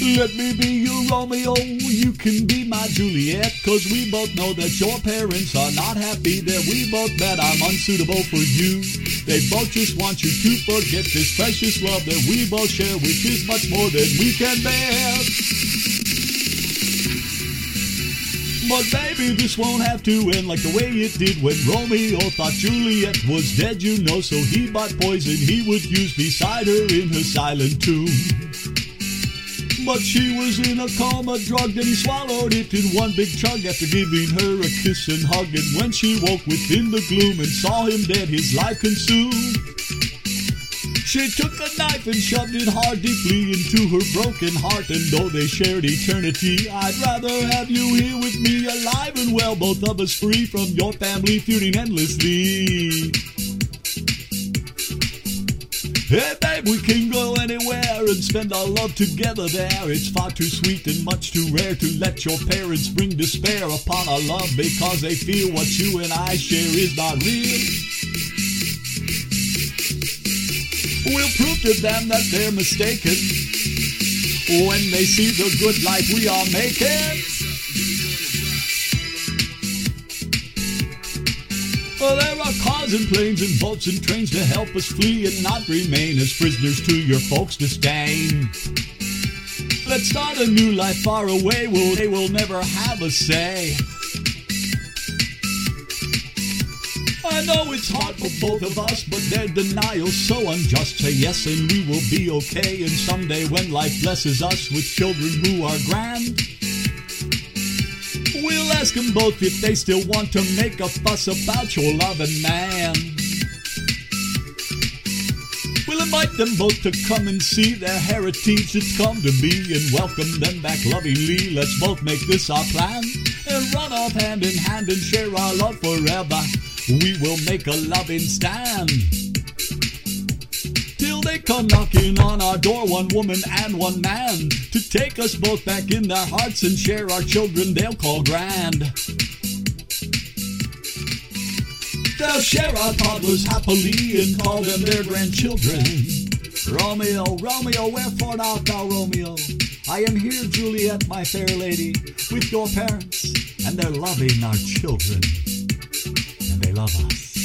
Let me be your Romeo, you can be my Juliet, cause we both know that your parents are not happy that we both met I'm unsuitable for you. They both just want you to forget this precious love that we both share, which is much more than we can bear. But baby, this won't have to end like the way it did when Romeo thought Juliet was dead, you know, so he bought poison he would use beside her in her silent tomb. But she was in a coma, drugged, and he swallowed it in one big chug after giving her a kiss and hug. And when she woke within the gloom and saw him dead, his life consumed. She took a knife and shoved it hard deeply into her broken heart. And though they shared eternity, I'd rather have you here with me, alive and well, both of us free from your family feuding endlessly. Hey babe, we can and spend our love together there. It's far too sweet and much too rare to let your parents bring despair upon our love because they feel what you and I share is not real. We'll prove to them that they're mistaken when they see the good life we are making. Well, there are cars and planes and boats and trains to help us flee and not remain as prisoners to your folks' disdain. Let's start a new life far away where they will never have a say. I know it's hard for both of us, but their denial's so unjust. Say yes and we will be okay, and someday when life blesses us with children who are grand, We'll ask them both if they still want to make a fuss about your loving man. We'll invite them both to come and see their heritage that's come to be and welcome them back lovingly. Let's both make this our plan and run off hand in hand and share our love forever. We will make a loving stand. Till they come knocking door, one woman and one man, to take us both back in their hearts and share our children they'll call grand. They'll share our toddlers happily and call them their grandchildren. Romeo, Romeo, wherefore art thou Romeo? I am here, Juliet, my fair lady, with your parents, and they're loving our children, and they love us.